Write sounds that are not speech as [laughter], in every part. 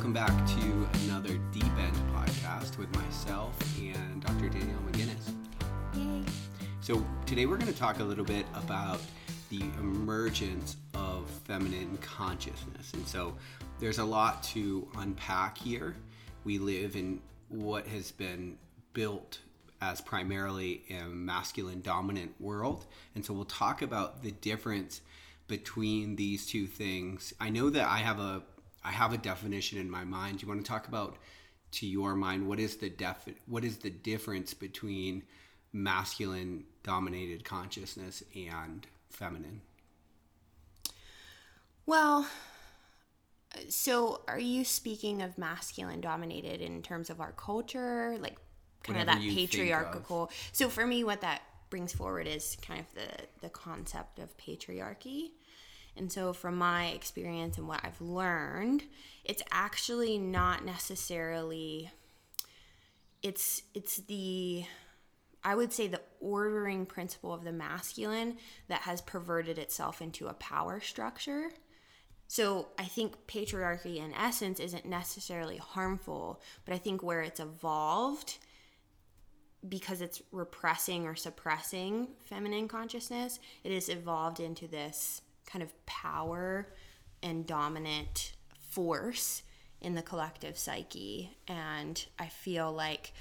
welcome back to another Deep End podcast with myself and Dr. Danielle McGinnis. Yay. So, today we're going to talk a little bit about the emergence of feminine consciousness. And so, there's a lot to unpack here. We live in what has been built as primarily a masculine dominant world. And so, we'll talk about the difference between these two things. I know that I have a I have a definition in my mind. You want to talk about to your mind what is the def what is the difference between masculine dominated consciousness and feminine? Well, so are you speaking of masculine dominated in terms of our culture, like kind Whatever of that think of. patriarchal? So for me, what that brings forward is kind of the the concept of patriarchy. And so, from my experience and what I've learned, it's actually not necessarily. It's it's the I would say the ordering principle of the masculine that has perverted itself into a power structure. So I think patriarchy in essence isn't necessarily harmful, but I think where it's evolved because it's repressing or suppressing feminine consciousness, it has evolved into this kind of power and dominant force in the collective psyche. And I feel like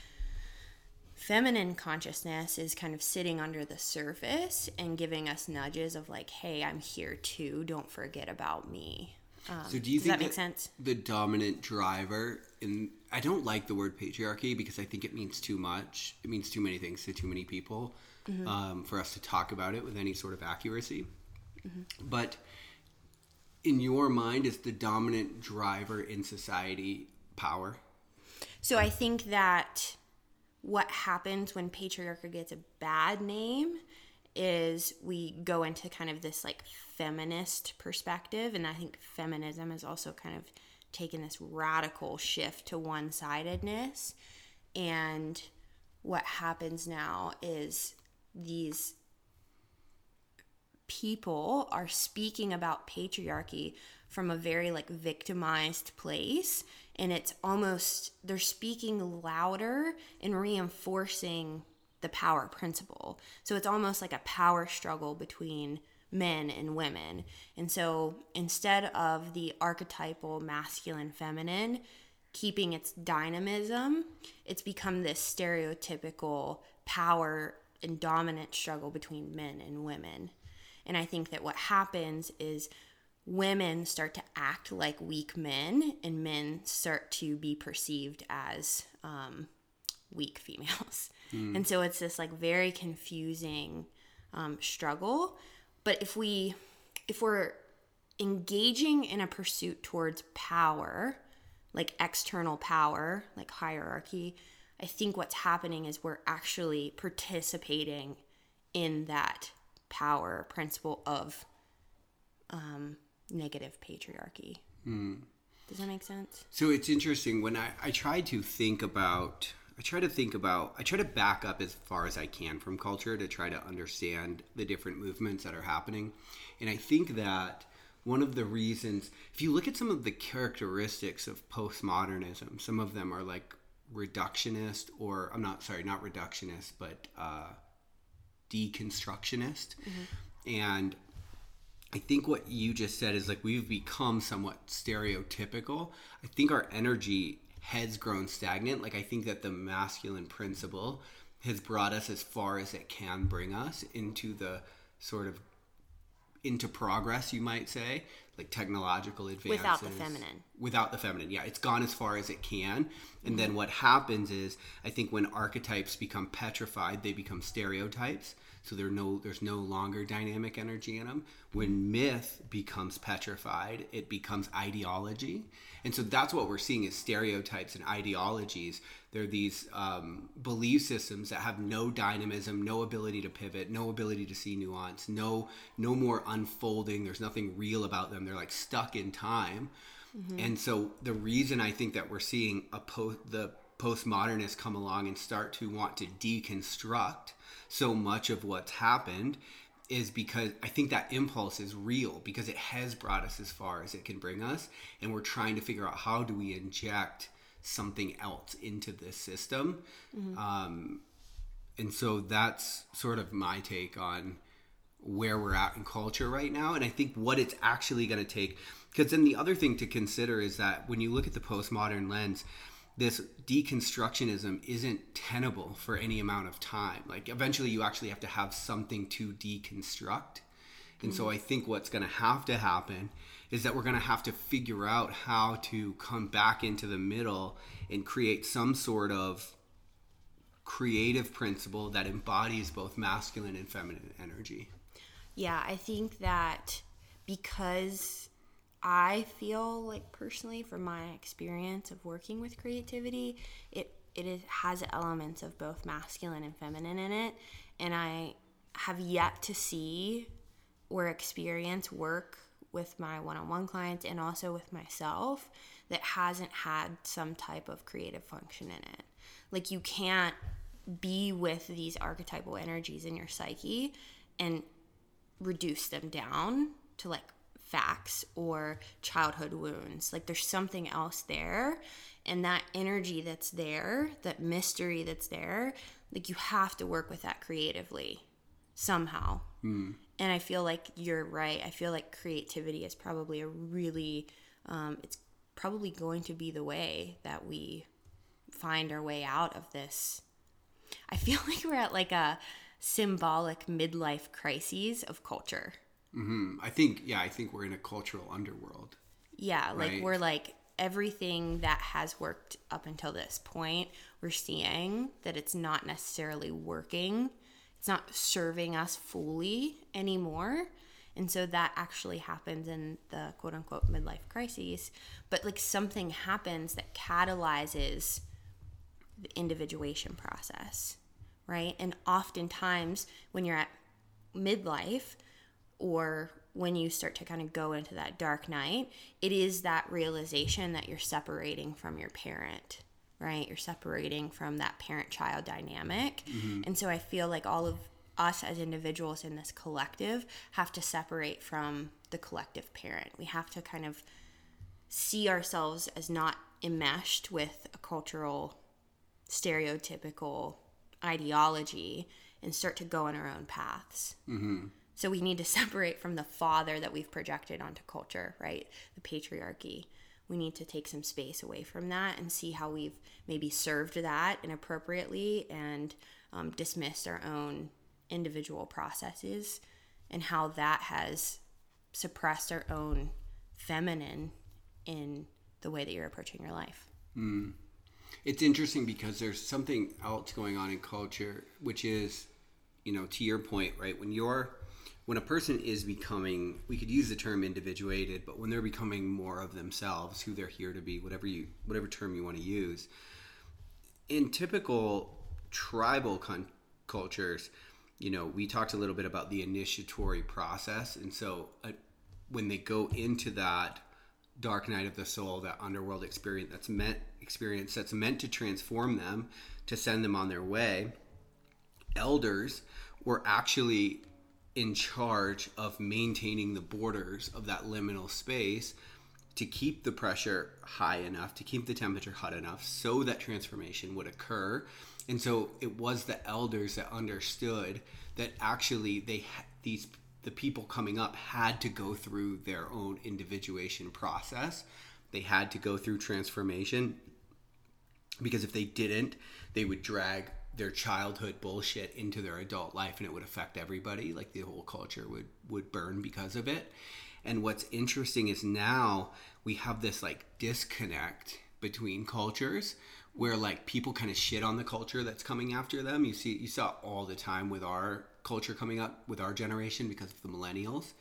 feminine consciousness is kind of sitting under the surface and giving us nudges of like, hey, I'm here too. Don't forget about me. Um, So do you does think that make sense? the dominant driver and I don't like the word patriarchy because I think it means too much. It means too many things to too many people Mm-hmm. um, for us to talk about it with any sort of accuracy. Mm-hmm. But in your mind, is the dominant driver in society power? So I think that what happens when patriarchy gets a bad name is we go into kind of this like feminist perspective and I think feminism has also kind of taken this radical shift to one-sidedness and what happens now is these people are speaking about patriarchy from a very like victimized place and it's almost they're speaking louder and reinforcing the power principle. So it's almost like a power struggle between men and women. And so instead of the archetypal masculine feminine keeping its dynamism it's become this stereotypical power and dominant struggle between men and women and I think that what happens is women start to act like weak men, and men start to be perceived as um, weak females. And so it's this like very confusing um, struggle. But if we, if we're engaging in a pursuit towards power, like external power, like hierarchy, I think what's happening is we're actually participating in that power principle of um, negative patriarchy. Does that make sense? So it's interesting when I, I try to think about I try to think about I try to back up as far as I can from culture to try to understand the different movements that are happening. And I think that one of the reasons if you look at some of the characteristics of postmodernism, some of them are like reductionist or I'm not sorry, not reductionist, but uh, deconstructionist. Mm-hmm. And I think what you just said is like we've become somewhat stereotypical. I think our energy has grown stagnant. Like I think that the masculine principle has brought us as far as it can bring us into the sort of into progress, you might say, like technological advances. Without the feminine. Without the feminine, yeah, it's gone as far as it can. And then mm-hmm. what happens is, I think when archetypes become petrified, they become stereotypes. So there no, there's no longer dynamic energy in them. When myth becomes petrified, it becomes ideology. And so that's what we're seeing is stereotypes and ideologies. They're these um, belief systems that have no dynamism, no ability to pivot, no ability to see nuance, no no more unfolding. There's nothing real about them. They're like stuck in time. And so the reason I think that we're seeing a po- the postmodernists come along and start to want to deconstruct so much of what's happened is because I think that impulse is real because it has brought us as far as it can bring us, and we're trying to figure out how do we inject something else into this system. Um, and so that's sort of my take on where we're at in culture right now and i think what it's actually going to take because then the other thing to consider is that when you look at the postmodern lens this deconstructionism isn't tenable for any amount of time. Like eventually you actually have to have something to deconstruct. And so mm-hmm. i think what's going to have to happen is that we're going to have to figure out how to come back into the middle and create some sort of creative principle that embodies both masculine and feminine energy. Yeah, I think that because I feel like personally from my experience of working with creativity, it it is, has elements of both masculine and feminine in it, and I have yet to see or experience work with my one-on-one clients and also with myself that hasn't had some type of creative function in it. Like you can't be with these archetypal energies in your psyche and reduce them down to like facts or childhood wounds. Like there's something else there. And that energy that's there, that mystery that's there, like you have to work with that creatively somehow. Mm. And I feel like you're right. I feel like creativity is probably a really, um, it's probably going to be the way that we find our way out of this. I feel [laughs] like we're at like a symbolic midlife crises of culture. Mm-hmm. I think, yeah, I think we're in a cultural underworld. Yeah, like right? we're like everything that has worked up until this point, we're seeing that it's not necessarily working. It's not serving us fully anymore. And so that actually happens in the quote unquote midlife crises. But like something happens that catalyzes the individuation process, right? And oftentimes when you're at midlife or when you start to kind of go into that dark night, it is that realization that you're separating from your parent, right? You're separating from that parent child dynamic. Mm-hmm. And so I feel like all of us as individuals in this collective have to separate from the collective parent. We have to kind of see ourselves as not enmeshed with a cultural stereotypical ideology and start to go on our own paths. Mm-hmm. So we need to [laughs] separate from the father that we've projected onto culture, right? The patriarchy. We need to take some space away from that and see how we've maybe served that inappropriately and um, dismissed our own individual processes and how that has suppressed our own feminine in the way that you're approaching your life. Mm. It's interesting because there's something else going on in culture, which is, you know, to your point, right? When you're when a person is becoming we could use the term individuated but when they're becoming more of themselves who they're here to be whatever you whatever term you want to use in typical tribal con- cultures you know we talked a little bit about the initiatory process and so uh, when they go into that dark night of the soul that underworld experience that's meant experience that's meant to transform them to send them on their way elders were actually in charge of maintaining the borders of that liminal space to keep the pressure high enough, to keep the temperature hot enough so that transformation would occur. And so it was the elders that understood that actually they these the people coming up had to go through their own individuation process. They had to go through transformation because if they didn't, they would drag their childhood bullshit into their adult life and it would affect everybody like the whole culture would would burn because of it. And what's interesting is now we have this like disconnect between cultures where like people kind of shit on the culture that's coming after them. You see you saw all the time with our culture coming up with our generation because of the millennials.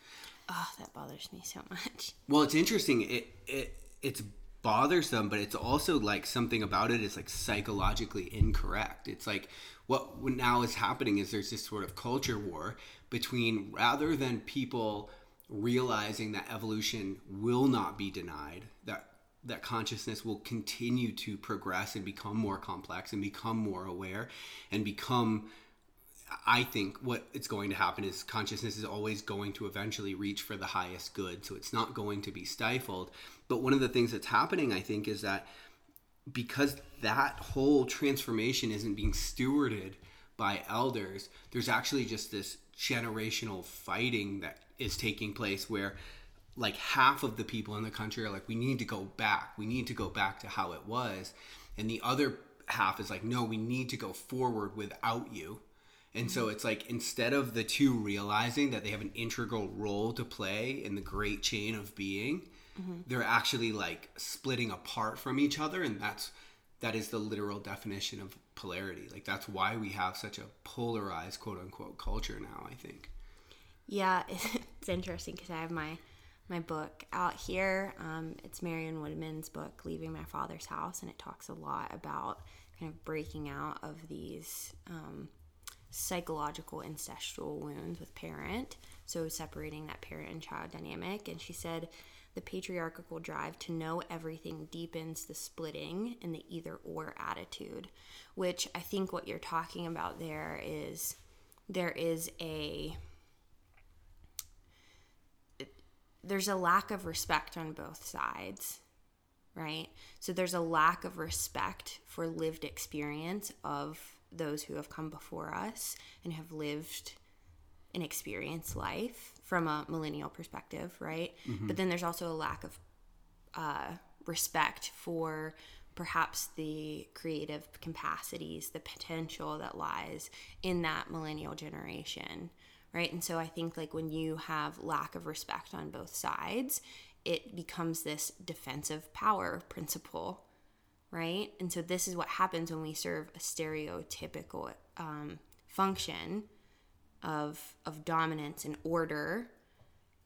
Oh that bothers me so much. Well it's interesting. It it it's bothersome, but it's also like something about it is like psychologically incorrect. It's like what now is happening is there's this sort of culture war between rather than people realizing that evolution will not be denied, that that consciousness will continue to progress and become more complex and become more aware and become I think what it's going to happen is consciousness is always going to eventually reach for the highest good. So it's not going to be stifled. But one of the things that's happening, I think, is that because that whole transformation isn't being stewarded by elders, there's actually just this generational fighting that is taking place where like half of the people in the country are like we need to go back we need to go back to how it was and the other half is like no we need to go forward without you and so it's like instead of the two realizing that they have an integral role to play in the great chain of being mm-hmm. they're actually like splitting apart from each other and that's that is the literal definition of polarity. Like that's why we have such a polarized quote unquote culture now i think. Yeah [laughs] it's interesting because i have my my book out here. Um, it's marion woodman's book leaving my father's house and it talks a lot about kind of breaking out of these um, psychological incestual wounds with parent so separating that parent and child dynamic. And she said the patriarchal drive to know everything deepens the splitting and the either or attitude, which I think what you're talking about there is there is a there's a lack of respect on both sides right? So there's a lack of respect for lived experience of those who have come before us and have lived an experienced life from a millennial perspective, right? Mm-hmm. But then there's also a lack of uh, respect for perhaps the creative capacities, the potential that lies in that millennial generation, right? And so I think like when you have lack of respect on both sides, it becomes this defensive power principle, right? And so this is what happens when we serve a stereotypical um, function of of dominance and order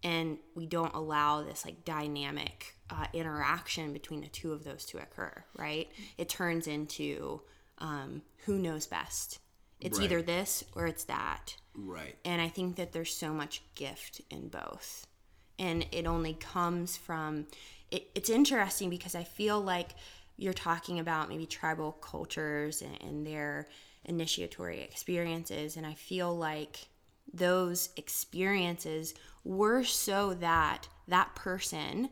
and we don't allow this like dynamic uh, interaction between the two of those to occur right? It turns into um, who knows best. It's right. either this or it's that. Right. And i think that there's so much gift in both. And it only comes from it, it's interesting because i feel like you're talking about maybe tribal cultures and, and their initiatory experiences. And I feel like those experiences were so that that person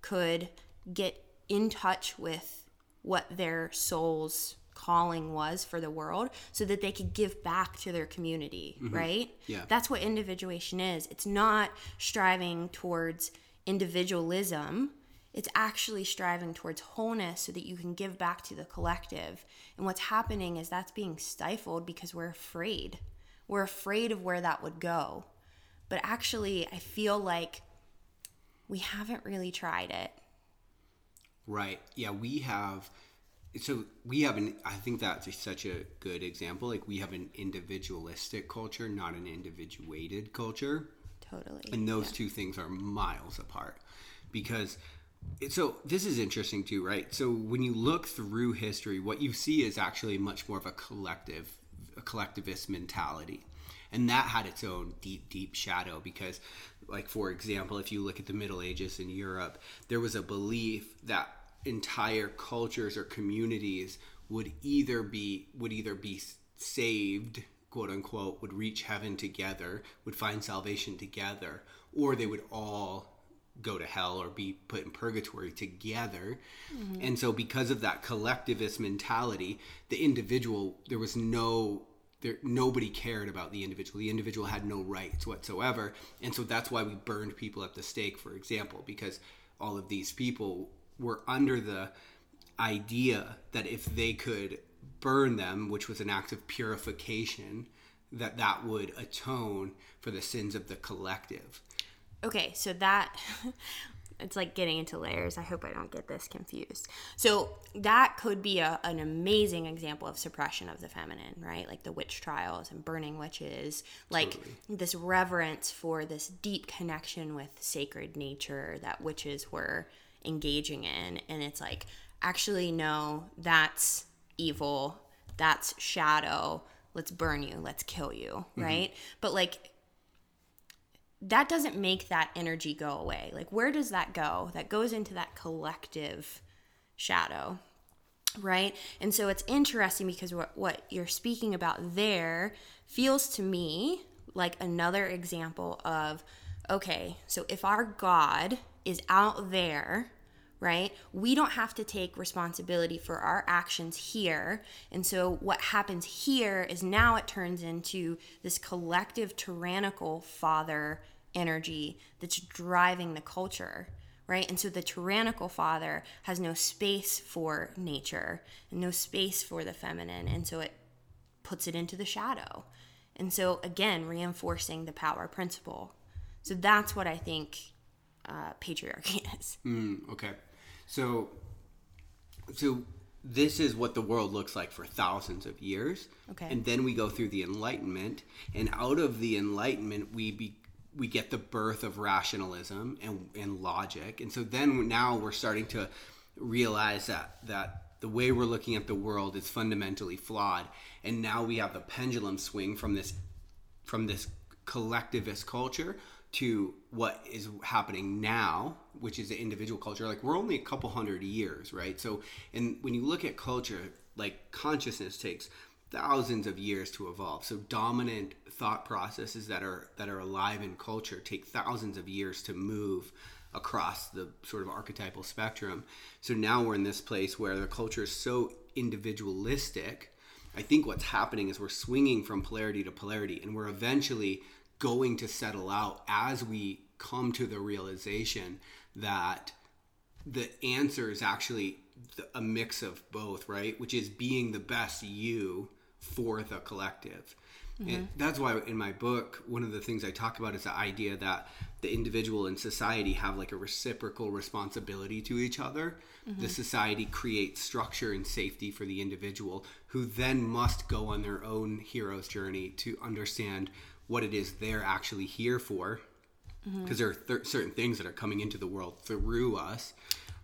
could get in touch with what their soul's calling was for the world so that they could give back to their community, mm-hmm. right? Yeah. That's what individuation is. It's not striving towards individualism it's actually striving towards wholeness so that you can give back to the collective. And what's happening is that's being stifled because we're afraid. We're afraid of where that would go. But actually, I feel like we haven't really tried it. Right. Yeah, we have. So we have an. I think that's such a good example. Like we have an individualistic culture, not an individuated culture. Totally. And those yeah. two things are miles apart because so this is interesting too, right? So when you look through history, what you see is actually much more of a collective, a collectivist mentality, and that had its own deep, deep shadow because, like for example, if you look at the Middle Ages in Europe, there was a belief that entire cultures or communities would either be would either be saved quote unquote would reach heaven together would find salvation together or they would all go to hell or be put in purgatory together. Mm-hmm. And so because of that collectivist mentality, the individual there was no there nobody cared about the individual. The individual had no rights whatsoever. And so that's why we burned people at the stake for example because all of these people were under the idea that if they could burn them, which was an act of purification, that that would atone for the sins of the collective okay, so that [laughs] it's like getting into layers. I hope I don't get this confused. So that could be a, an amazing example of suppression of the feminine, right? Like the witch trials and burning witches, like totally. this reverence for this deep connection with sacred nature that witches were engaging in. And it's like, actually, no, that's evil. That's shadow. Let's burn you. Let's kill you, mm-hmm. right? Mm-hmm. But like that doesn't make that energy go away. Like, where does that go? That goes into that collective shadow. right? And so it's interesting because what, what you're speaking about there feels to me like another example of okay, so if our God is out there, right, we don't have to take responsibility for our actions here. And so what happens here is now it turns into this collective tyrannical father energy that's driving the culture right? And so the tyrannical father has no space for nature and no space for the feminine. And so it puts it into the shadow. And so, again, reinforcing the power principle. So that's what I think uh, patriarchy [laughs] is. Mm, okay. So, so this is what the world looks like for thousands of years. Okay. And then we go through the Enlightenment, and out of the Enlightenment, we be, we get the birth of rationalism and, and logic. And so then now we're starting to realize that that the way we're looking at the world is fundamentally flawed. And now we have the pendulum swing from this from this collectivist culture to what is happening now, which is the individual culture. Like we're only a couple hundred years, right? So, and when you look at culture, like consciousness takes thousands of years to evolve. So dominant thought processes that are that are alive in culture take thousands of years to move across the sort of archetypal spectrum. So now we're in this place where the culture is so individualistic. I think what's happening is we're swinging from polarity to polarity and we're eventually going to settle out as we come to the realization that the answer is actually a mix of both, right? Which is being the best you for the collective. Mm-hmm. And that's why in my book, one of the things I talk about is the idea that the individual and society have like a reciprocal responsibility to each other. Mm-hmm. The society creates structure and safety for the individual, who then must go on their own hero's journey to understand what it is they're actually here for. Because mm-hmm. there are th- certain things that are coming into the world through us.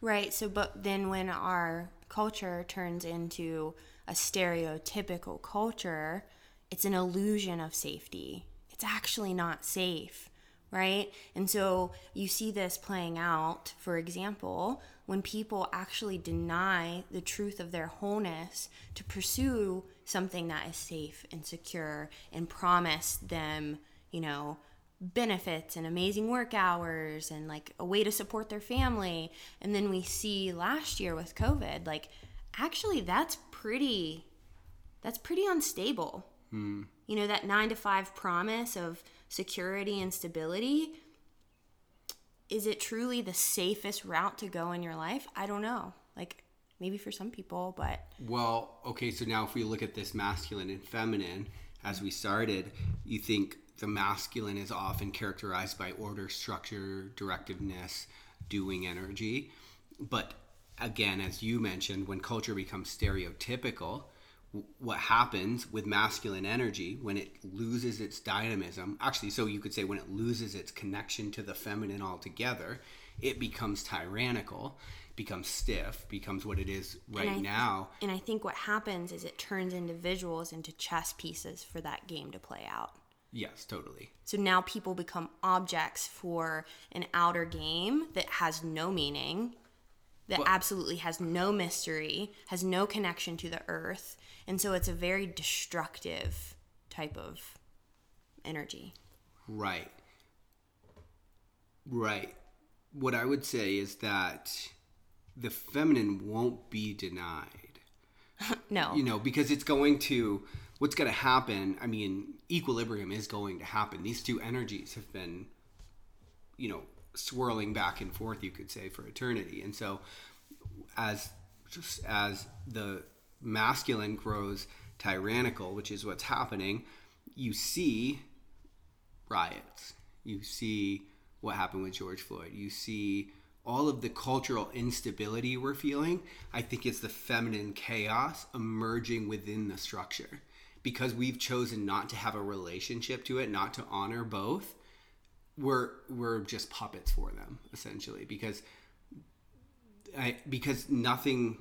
Right. So, but then when our culture turns into a stereotypical culture, it's an illusion of safety. It's actually not safe, right? And so you see this playing out, for example, when people actually deny the truth of their wholeness to pursue something that is safe and secure and promise them, you know, benefits and amazing work hours and like a way to support their family. And then we see last year with COVID, like actually that's pretty that's pretty unstable. Hmm. You know, that 9 to 5 promise of security and stability is it truly the safest route to go in your life? I don't know. Like maybe for some people, but well, okay, so now if we look at this masculine and feminine as we started, you think the masculine is often characterized by order, structure, directiveness, doing energy. But again, as you mentioned, when culture becomes stereotypical, what happens with masculine energy when it loses its dynamism actually so you could say when it loses its connection to the feminine altogether it becomes tyrannical becomes stiff becomes what it is right and now and i think what happens is it turns individuals into chess pieces for that game to play out yes totally so now people become objects for an outer game that has no meaning that well, absolutely has no mystery, has no connection to the earth. And so it's a very destructive type of energy. Right. Right. What I would say is that the feminine won't be denied. [laughs] no. You know, because it's going to, what's going to happen, I mean, equilibrium is going to happen. These two energies have been, you know, swirling back and forth, you could say, for eternity. And so, as just as the masculine grows tyrannical, which is what's happening, you see riots. You see what happened with George Floyd. You see all of the cultural instability we're feeling. I think it's the feminine chaos emerging within the structure because we've chosen not to have a relationship to it, not to honor both we're we're just puppets for them essentially because I, because nothing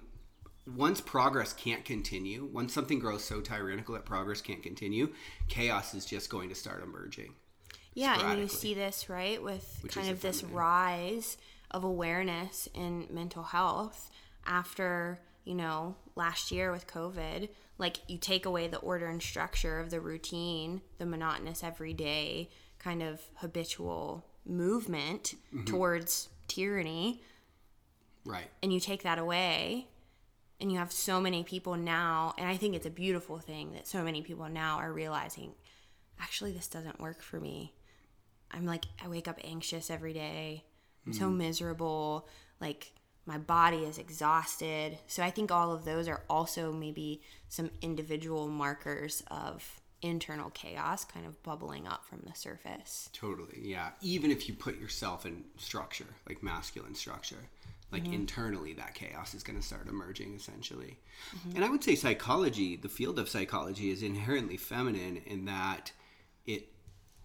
once progress can't continue once something grows so tyrannical that progress can't continue chaos is just going to start emerging yeah and you see this right with Which kind of this rise of awareness in mental health after you know, last year with COVID, like you take away the order and structure of the routine, the monotonous everyday kind of habitual movement mm-hmm. towards tyranny, Right. and you take that away and you have so many people now and i think it's a beautiful thing that so many people now are realizing actually this doesn't work for me. I'm like i wake up anxious every day. I'm so mm. miserable. Like my body is exhausted. So i think all of those are also maybe some individual markers of internal chaos kind of bubbling up from the surface. Totally. Yeah. Even if you put yourself in structure, like masculine structure, like mm-hmm. internally that chaos is going to start emerging essentially. Mm-hmm. And I would say psychology, the field of psychology is inherently feminine in that it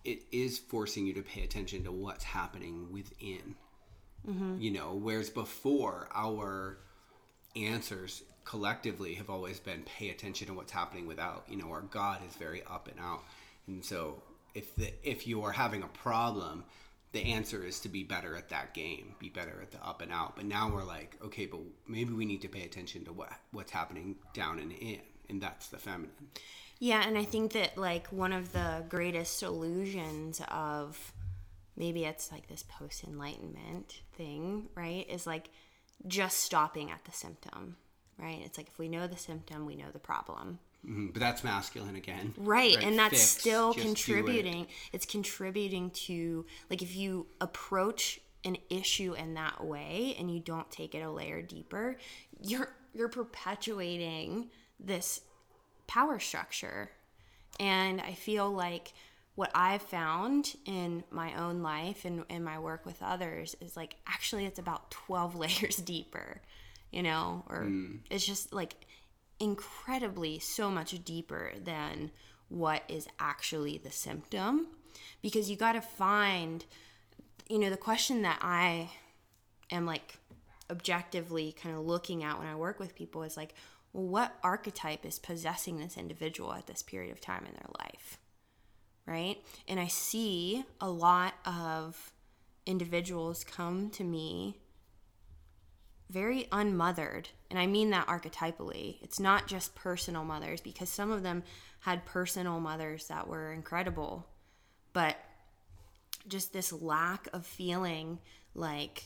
it is forcing you to pay attention to what's happening within. Mm-hmm. You know, whereas before our answers collectively have always been pay attention to what's happening without. You know, our God is very up and out, and so if the if you are having a problem, the answer is to be better at that game, be better at the up and out. But now we're like, okay, but maybe we need to pay attention to what what's happening down and in, and that's the feminine. Yeah, and I think that like one of the greatest illusions of maybe it's like this post enlightenment thing, right? Is like just stopping at the symptom, right? It's like if we know the symptom, we know the problem. Mhm, But that's masculine again, Right, and that's still do it. contributing. It's contributing to like if you approach an issue in that way and you don't take it a layer deeper, you're you're perpetuating this power structure. And I feel like what I've found in my own life and in my work with others is like actually it's about 12 [laughs] layers deeper, you know, or it's just like incredibly so much deeper than what is actually the symptom because you got to find you know the question that I am like objectively kind of looking at when I work with people is like well what archetype is possessing this individual at this period of time in their life right and I see a lot of individuals come to me very unmothered. And I mean that archetypally. It's not just personal mothers, because some of them had personal mothers that were incredible. But just this lack of feeling like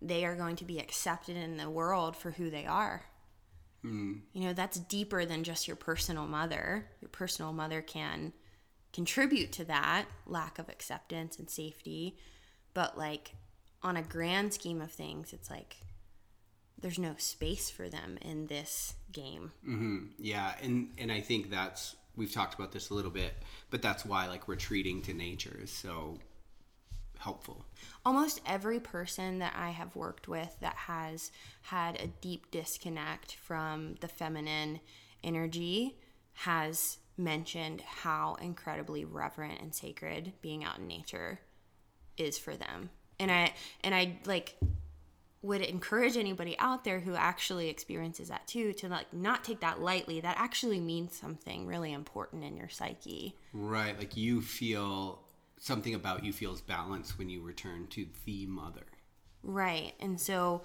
they are going to be accepted in the world for who they are. Hmm. You know, that's deeper than just your personal mother. Your personal mother can contribute to that lack of acceptance and safety. But, like, on a grand scheme of things, it's like there's no space for them in this game. Mm-hmm. Yeah, and and I think that's we've talked about this a little bit, but that's why like retreating to nature is so helpful. Almost every person that I have worked with that has had a deep disconnect from the feminine energy has mentioned how incredibly reverent and sacred being out in nature is for them. And I and I like would encourage anybody out there who actually experiences that too to like not take that lightly. That actually means something really important in your psyche. Right, like you feel something about you feels balanced when you return to the mother. Right. And so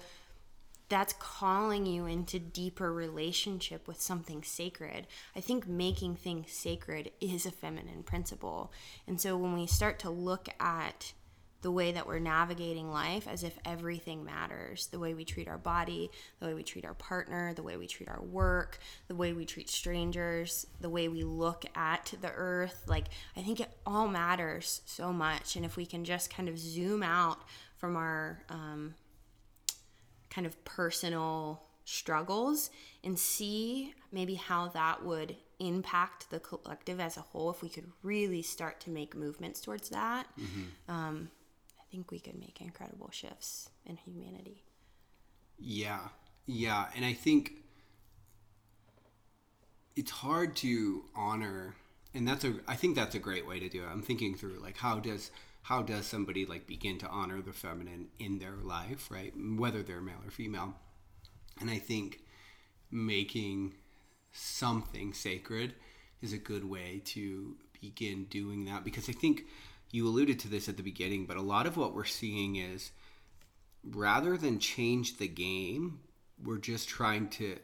that's calling you into deeper relationship with something sacred. I think making things sacred is a feminine principle. And so when we start to look at the way that we're navigating life as if everything matters the way we treat our body, the way we treat our partner, the way we treat our work, the way we treat strangers, the way we look at the earth. Like, I think it all matters so much. And if we can just kind of zoom out from our um, kind of personal struggles and see maybe how that would impact the collective as a whole if we could really start to make movements towards that um, i think we could make incredible shifts in humanity Yeah, yeah, and I think it's hard to honor, and that's a. I think that's a great way to do it. I'm thinking through like how does how does somebody like begin to honor the feminine in their life, right? Whether they're male or female, and I think making something sacred is a good way to begin doing that because I think you alluded to this at the beginning, but a lot of what we're seeing is rather than change the game, we're just trying to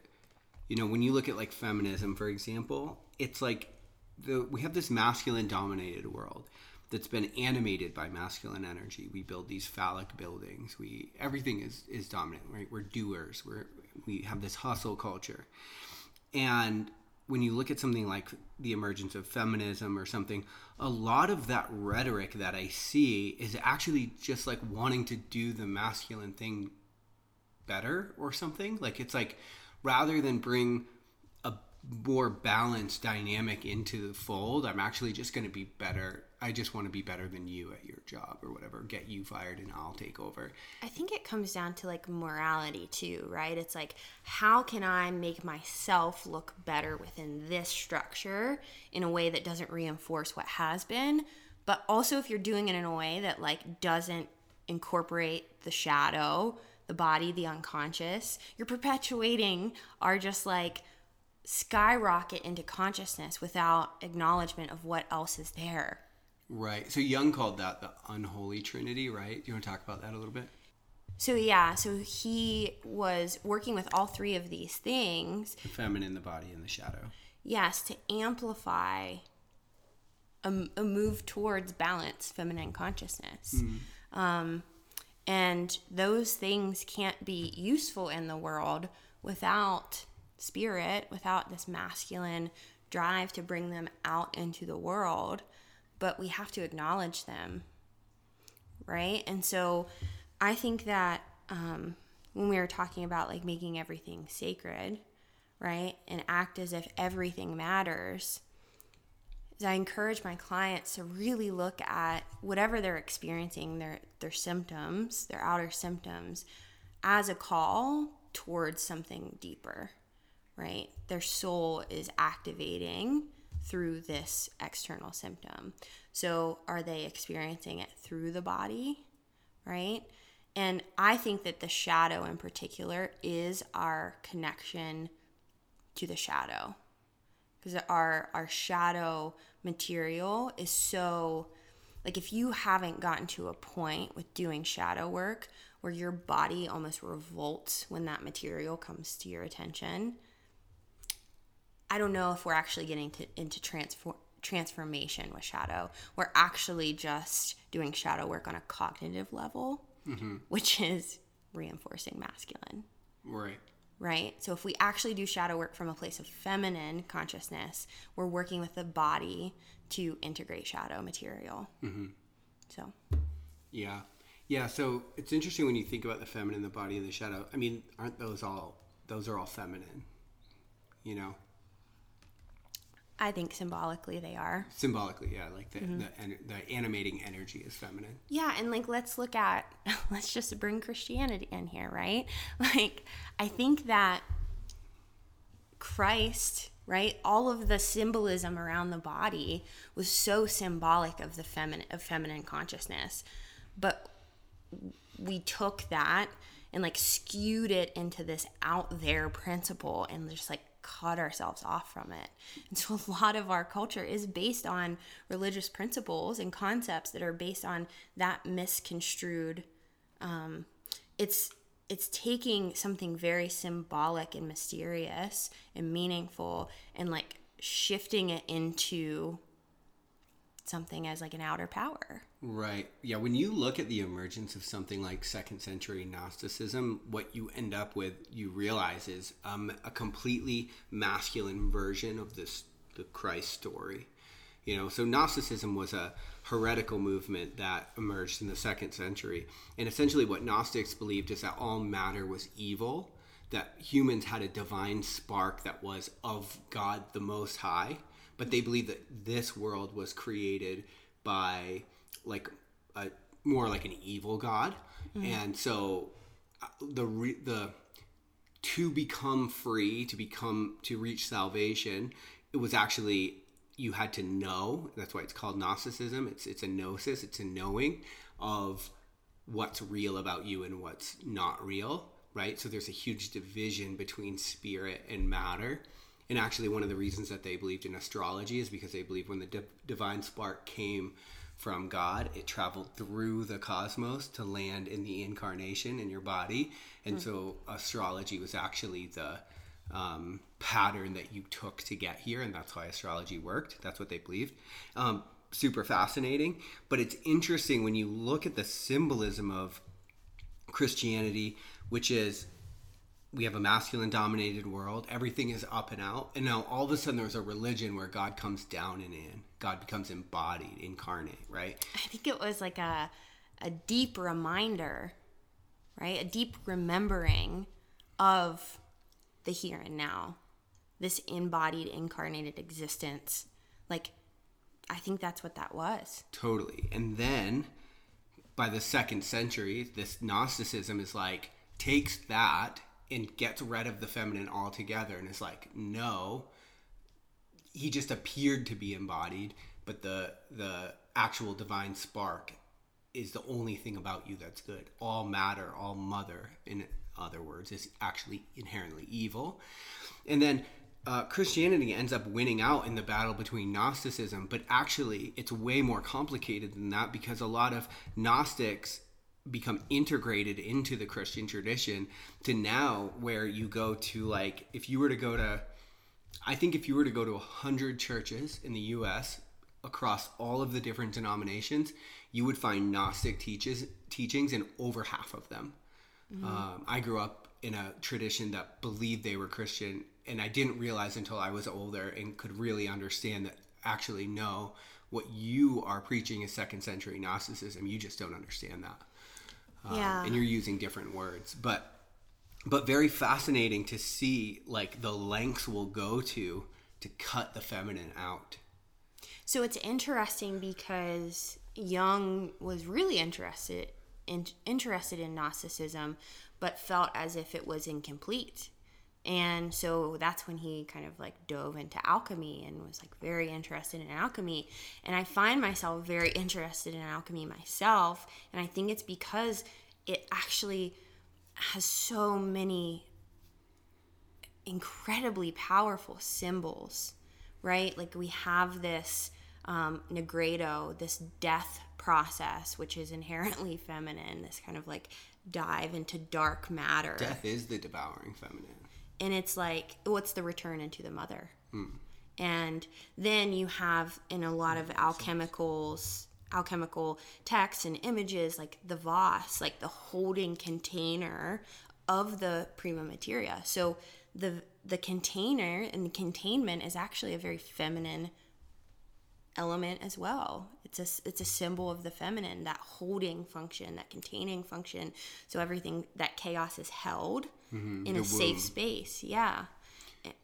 you know, when you look at like feminism, for example, it's like the we have this masculine dominated world that's been animated by masculine energy. We build these phallic buildings. We everything is is dominant, right? We're doers. We're we have this hustle culture. And when you look at something like the emergence of feminism or something, a lot of that rhetoric that I see is actually just like wanting to do the masculine thing better or something. Like it's like rather than bring a more balanced dynamic into the fold, I'm actually just going to be better. I just want to be better than you at your job or whatever. Get you fired and I'll take over. I think it comes down to like morality too, right? It's like, how can I make myself look better within this structure in a way that doesn't reinforce what has been? But also, if you're doing it in a way that like doesn't incorporate the shadow, the body, the unconscious, you're perpetuating our just like skyrocket into consciousness without acknowledgement of what else is there. Right. So Jung called that the unholy trinity, right? Do you want to talk about that a little bit? So yeah, so he was working with all three of these things. The feminine, the body, and the shadow. Yes, to amplify a, a move towards balance, feminine consciousness. Mm. Um, and those things can't be useful in the world without spirit, without this masculine drive to bring them out into the world. But we have to acknowledge them, right? And so I think that um, when we were talking about like making everything sacred, right, and act as if everything matters, is I encourage my clients to really look at whatever they're experiencing, their their symptoms, their outer symptoms, as a call towards something deeper, right? Their soul is activating through this external symptom. So, are they experiencing it through the body, right? And I think that the shadow in particular is our connection to the shadow. Because our our shadow material is so like if you haven't gotten to a point with doing shadow work where your body almost revolts when that material comes to your attention, I don't know if we're actually getting to, into transform transformation with shadow. We're actually just doing shadow work on a cognitive level, mm-hmm. which is reinforcing masculine. Right. Right. So if we actually do shadow work from a place of feminine consciousness, we're working with the body to integrate shadow material. Mm-hmm. So. Yeah. Yeah. So it's interesting when you think about the feminine, the body, and the shadow. I mean, aren't those all? Those are all feminine. You know. I think symbolically they are. Symbolically, yeah, like the, mm-hmm. the, the animating energy is feminine. Yeah, and like let's look at [laughs] let's just bring Christianity in here, right? [laughs] Like I think that Christ, right? All of the symbolism around the body was so symbolic of the feminine of feminine consciousness. But we took that and like skewed it into this out there principle and just like cut ourselves off from it. And so [laughs] a lot of our culture is based on religious principles and concepts that are based on that misconstrued. Um, it's it's taking something very symbolic and mysterious and meaningful and like shifting it into something as like an outer power. Right. Yeah. When you look at the emergence of something like second century Gnosticism, what you end up with, you realize is um, a completely masculine version of this the Christ story. You know, so Gnosticism was a heretical movement that emerged in the second century, and essentially what Gnostics believed is that all matter was evil, that humans had a divine spark that was of God the Most High, but they believed that this world was created by like a more like an evil god, mm-hmm. and so uh, the re- the to become free, to become to reach salvation, it was actually you had to know. That's why it's called Gnosticism. It's it's a gnosis. It's a knowing of what's real about you and what's not real. Right. So there's a huge division between spirit and matter. And actually, one of the reasons that they believed in astrology is because they believed when the di- divine spark came from God. It traveled through the cosmos to land in the incarnation in your body. And mm. so astrology was actually the um, pattern that you took to get here, and that's why astrology worked. That's what they believed. Um, super fascinating, but it's interesting when you look at the symbolism of Christianity, which is we have a masculine dominated world. Everything is up and out. And now all of a sudden there's a religion where God comes down and in. God becomes embodied, incarnate, right? I think it was like a a deep reminder, right? A deep remembering of the here and now. This embodied incarnated existence. Like I think that's what that was. Totally. And then by the second century, this Gnosticism is like takes that and gets rid of the feminine altogether and is like, no, he just appeared to be embodied, but the the actual divine spark is the only thing about you that's good. All matter, all mother, in other words, is actually inherently evil. And then uh, Christianity ends up winning out in the battle between Gnosticism, but actually it's way more complicated than that because a lot of Gnostics become integrated into the Christian tradition to now where you go to like if you were to go to I think if you were to go to 100 churches in the US across all of the different denominations, you would find Gnostic teaches, teachings in over half of them. Mm-hmm. Um, I grew up in a tradition that believed they were Christian, and I didn't realize until I was older and could really understand that actually, no, what you are preaching is second century Gnosticism. You just don't understand that um, yeah. and you're using different words but but very fascinating to see like the lengths we'll go to to cut the feminine out so it's interesting because Jung was really interested in, interested in Gnosticism, but felt as if it was incomplete. And so that's when he kind of like dove into alchemy and was like very interested in alchemy. And I find myself very interested in alchemy myself. And I think it's because it actually has so many incredibly powerful symbols, right? Like we have this um, Nigredo, this death process, which is inherently feminine, this kind of like dive into dark matter. Death is the devouring feminine and it's like what's the return into the mother? Mm. and then you have in a lot of alchemicals alchemical texts and images like the vase like the holding container of the prima materia. So the the container and the containment is actually a very feminine element as well it's a it's a symbol of the feminine that holding function that containing function so everything that chaos is held mm-hmm. in the a safe space. Yeah.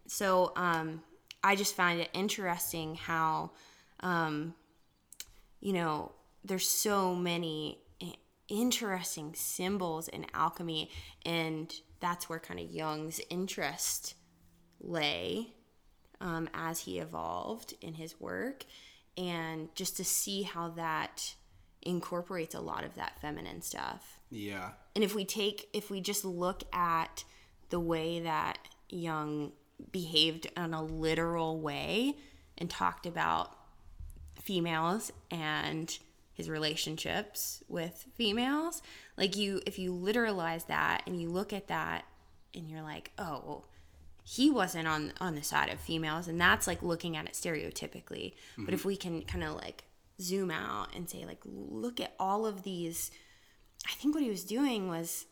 So um, I just find it interesting how, um, you know, there's so many interesting symbols in alchemy, and that's where kind of Jung's interest lay um, as he evolved in his work, and just to see how that incorporates a lot of that feminine stuff. Yeah. And if we take, if we just look at the way that Jung behaved in a literal way and talked about females and his relationships with females, like you, if you literalize that and you look at that and you're like, oh, well, he wasn't on on the side of females and that's like looking at it stereotypically mm-hmm. but if we can kind of like zoom out and say like look at all of these I think what he was doing was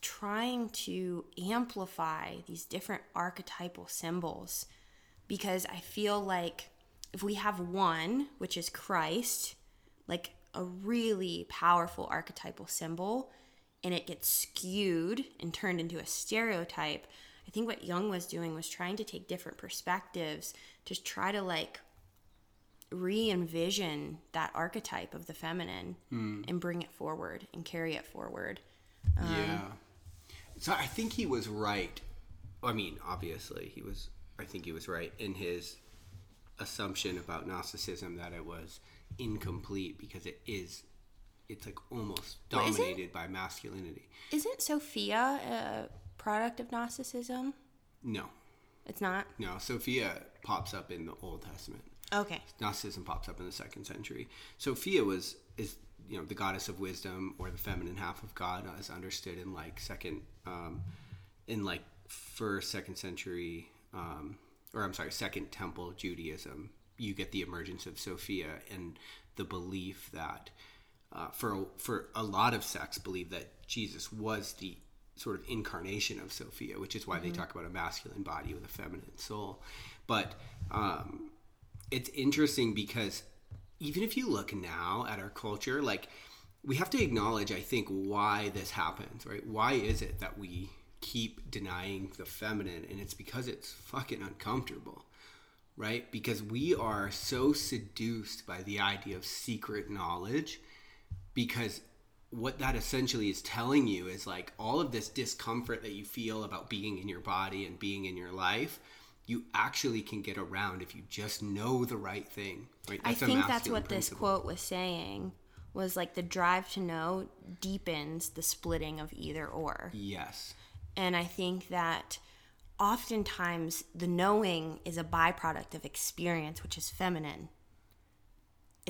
trying to amplify these different archetypal symbols because I feel like if we have one, which is Christ, like a really powerful archetypal symbol, and it gets skewed and turned into a stereotype, I think what Jung was doing was trying to take different perspectives to try to like re envision that archetype of the feminine mm. and bring it forward and carry it forward. Um, yeah. So I think he was right. I mean, obviously, he was, I think he was right in his assumption about Gnosticism that it was incomplete because it is it's like almost dominated by masculinity. Isn't Sophia a product of Gnosticism? No. It's not? No, Sophia pops up in the Old Testament. Okay. Gnosticism pops up in the second century. Sophia was is you know the goddess of wisdom or the feminine half of God as understood in like second um, in like first, second century, um, or I'm sorry, second temple Judaism, you get the emergence of Sophia and the belief that uh, for for a lot of sects believe that Jesus was the sort of incarnation of Sophia, which is why mm-hmm. they talk about a masculine body with a feminine soul. But um, it's interesting because even if you look now at our culture, like we have to acknowledge, I think, why this happens, right? Why is it that we keep denying the feminine? And it's because it's fucking uncomfortable, right? Because we are so seduced by the idea of secret knowledge because what that essentially is telling you is like all of this discomfort that you feel about being in your body and being in your life you actually can get around if you just know the right thing. Right that's i think that's what principle. this quote was saying was like the drive to know deepens the splitting of either or. Yes. And i think that oftentimes the knowing is a byproduct of experience which is feminine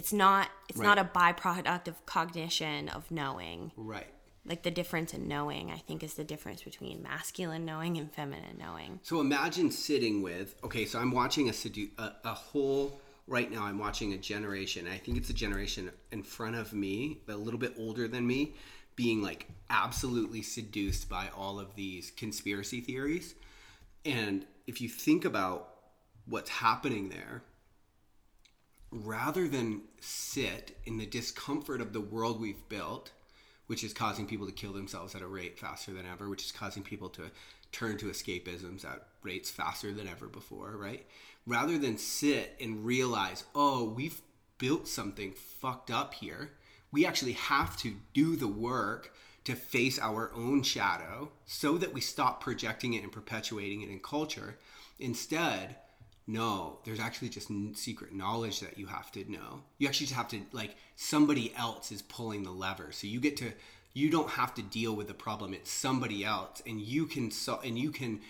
it's not it's right. not a byproduct of cognition of knowing. Right. Like the difference in knowing i think is the difference between masculine knowing and feminine knowing. So imagine sitting with okay so i'm watching a, sedu- a, a whole right now i'm watching a generation i think it's a generation in front of me a little bit older than me being like absolutely seduced by all of these conspiracy theories. And if you think about what's happening there rather than sit in the discomfort of the world we've built, which is causing people to kill themselves at a rate faster than ever, which is causing people to turn to escapisms at rates faster than ever before, right? Rather than sit and realize, oh, we've built something fucked up here. We actually have to do the work to face our own shadow so that we stop projecting it and perpetuating it in culture. Instead, no there's actually just secret knowledge that you have to know. You actually just have to like somebody else is pulling the lever. So you get to you don't have to deal with the problem. It's somebody else and you can so and you can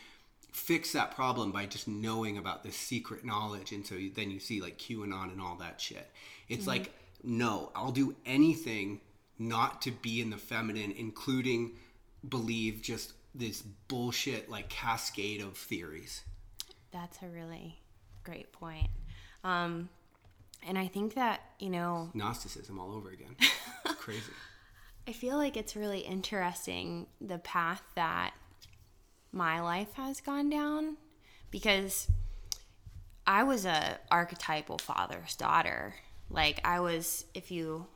fix that problem by just knowing about this secret knowledge. And so you, then you see like qanon and all that shit. It's mm-hmm. like no i'll do anything not to be in the feminine including believe just this bullshit like cascade of theories. That's a really great point. Um, and I think that, you know, Gnosticism all over again. [laughs] crazy. I feel like it's really interesting the path that my life has gone down because I was a archetypal father's daughter. Like I was if you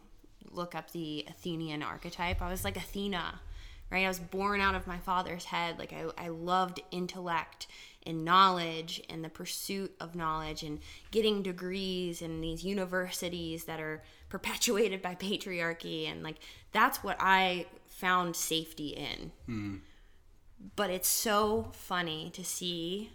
look up the Athenian archetype, I was like Athena, right? I was born out of my father's head. Like I, I loved intellect and knowledge and the pursuit of knowledge and getting degrees in these universities that are perpetuated by patriarchy and like that's what I found safety in. Mm. But it's so funny to see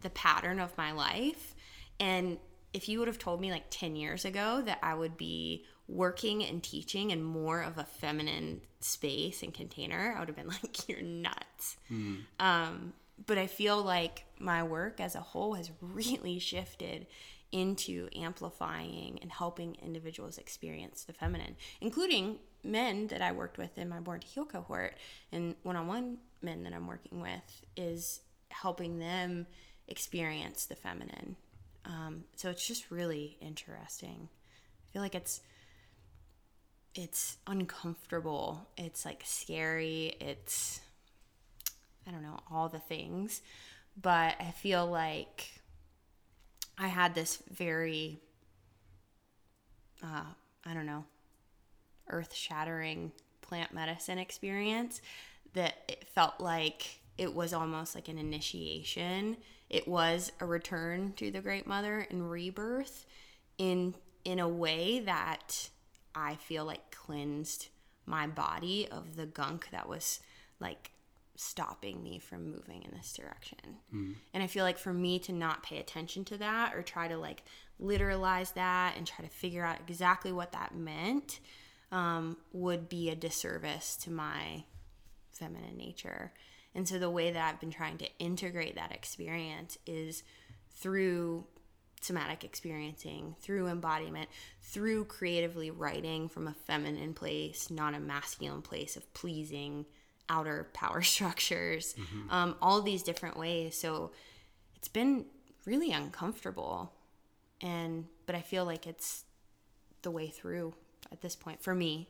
the pattern of my life and if you would have told me like 10 years ago that I would be working and teaching in more of a feminine space and container, I would have been [laughs] like, you're nuts. Mm. Um, but I feel like my work as a whole has [laughs] really shifted into amplifying and helping individuals experience the feminine, including men that I worked with in my Born to Heal cohort and one on one men that I'm working with is helping them experience the feminine. Um, so it's just really interesting. I feel like it's it's uncomfortable. It's like scary. It's I don't know, all the things. But I feel like I had this very, uh, I don't know, earth shattering plant medicine experience that it felt like it was almost like an initiation. It was a return to the Great Mother and rebirth in in a way that I feel like cleansed my body of the gunk that was like stopping me from moving in this direction. Mm. And I feel like for me to not pay attention to that or try to like literalize that and try to figure out exactly what that meant um, would be a disservice to my feminine nature. And so the way that I've been trying to integrate that experience is through somatic experiencing, through embodiment, through creatively writing from a feminine place, not a masculine place of pleasing outer power [laughs] structures, um, all these different ways. So it's been really uncomfortable, and but I feel like it's the way through at this point for me.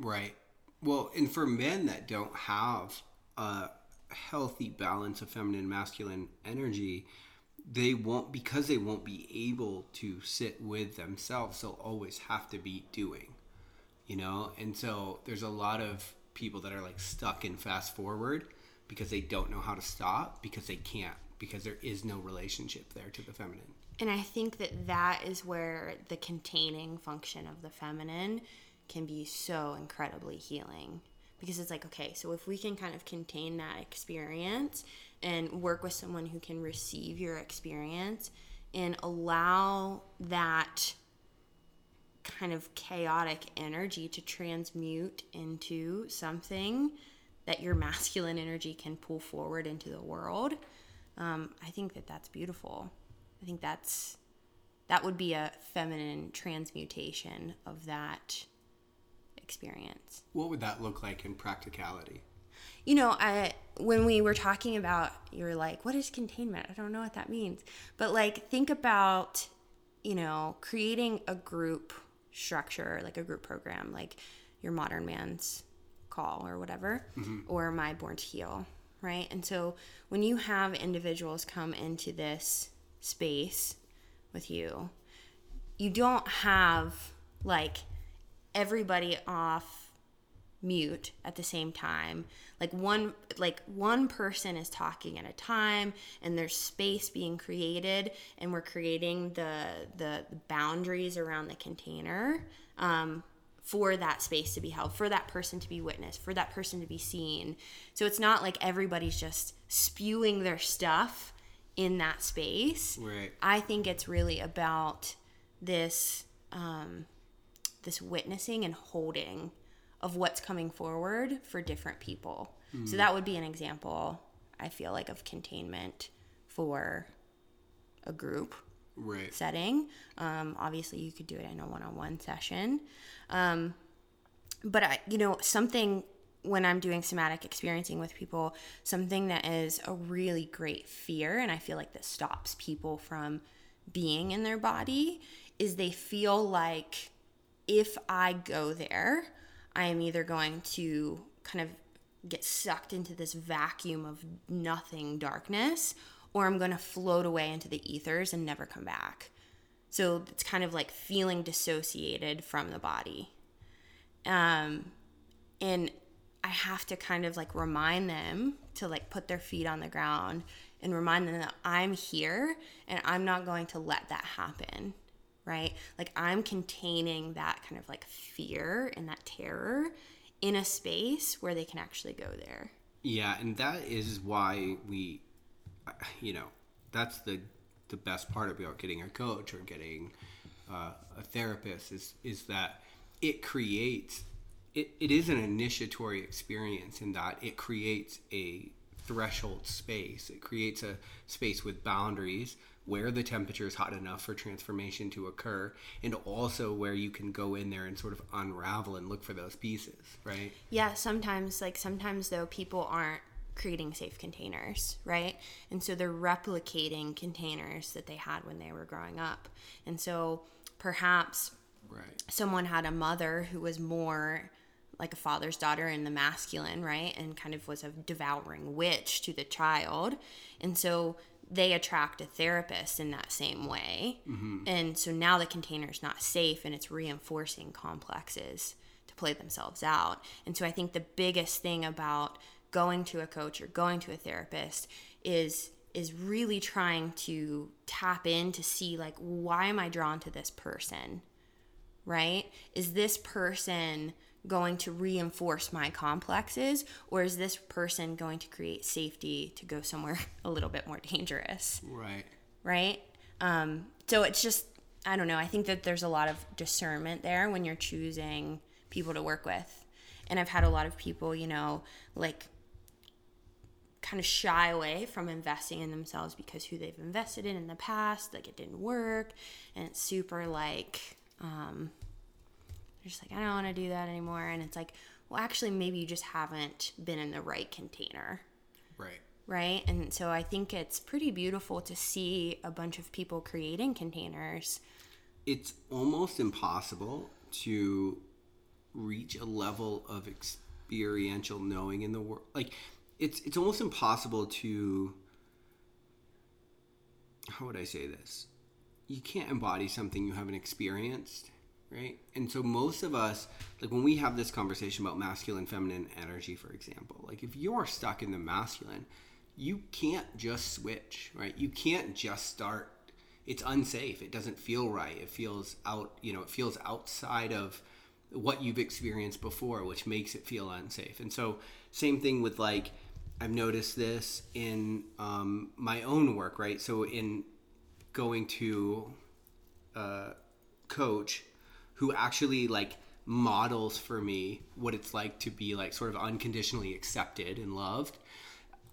Right. Well, and for men that don't have a healthy balance of feminine and masculine energy, they won't because they won't be able to sit with themselves. They'll always have to be doing, you know. And so there's a lot of people that are like stuck in fast forward because they don't know how to stop because they can't because there is no relationship there to the feminine. And I think that that is where the containing function of the feminine can be so incredibly healing. Because it's like, okay, so if we can kind of contain that experience and work with someone who can receive your experience and allow that kind of chaotic energy to transmute into something that your masculine energy can pull forward into the world, um, I think that that's beautiful. I think that's that would be a feminine transmutation of that experience. What would that look like in practicality? You know, I when we were talking about you're like, what is containment? I don't know what that means. But like think about, you know, creating a group structure, like a group program, like your modern man's call or whatever, mm-hmm. or my born to heal, right? And so when you have individuals come into this space with you, you don't have like everybody off mute at the same time. Like one like one person is talking at a time and there's space being created and we're creating the the, the boundaries around the container um, for that space to be held for that person to be witnessed for that person to be seen. So it's not like everybody's just spewing their stuff in that space. Right. i think it's really about this um, this witnessing and holding of what's coming forward for different people. So that would be an example, I feel like, of containment for a group Right. setting. Um, obviously, you could do it in a one on one session. Um, but I, you know, something when I'm doing somatic experiencing with people, something that is a really great fear, and I feel like this stops people from being in their body, is they feel like if I go there, I am either going to kind of get sucked into this vacuum of nothing darkness, or I'm going to float away into the ethers and never come back. So it's kind of like feeling dissociated from the body. Um, and I have to kind of like remind them to like put their feet on the ground and remind them that I'm here and I'm not going to let that happen. Right? Like I'm containing that kind of like fear and that terror in a space where they can actually go there. Yeah, and that is why we, you know, that's the the best part about getting a coach or getting uh, a therapist is is that it creates it, it is an initiatory experience in that it creates a threshold space. It creates a space with boundaries where the temperature is hot enough for transformation to occur, and also where you can go in there and sort of unravel and look for those pieces, right? Yeah, sometimes, like, sometimes though, people aren't creating safe containers, right? And so they're replicating containers that they had when they were growing up. And so perhaps Right. someone had a mother who was more like a father's daughter in the masculine, right? And kind of was a devouring witch to the child. And so they attract a therapist in that same way. Mm-hmm. And so now the container is not safe and it's reinforcing complexes to play themselves out. And so I think the biggest thing about going to a coach or going to a therapist is is really trying to tap in to see like why am I drawn to this person? right? Is this person going to reinforce my complexes or is this person going to create safety to go somewhere [laughs] a little bit more dangerous, Right. right? Um, so it's just, I don't know. I think that there's a lot of discernment there when you're choosing people to work with. And I've had a lot of people, you know, like kind of shy away from investing in themselves because who they've invested in in the past, like it didn't work. And it's super like, um, they're just like, I don't want to do that anymore. And it's like, well, actually, maybe you just haven't been in the right container. Right. Right. And so I think it's pretty beautiful to see a bunch of people creating containers. It's almost impossible to reach a level of experiential knowing in the world. Like, it's it's almost impossible to. How would I say this? You can't embody something you haven't experienced, right? And so most of us, like when we have this conversation about masculine, feminine energy, for example, like if you're stuck in the masculine, you can't just switch, right? You can't just start. It's unsafe. It doesn't feel right. It feels out, you know, it feels outside of what you've experienced before, which makes it feel unsafe. And so, same thing with like, I've noticed this in um, my own work, right? So, in going to a coach who actually like models for me what it's like to be like sort of unconditionally accepted and loved.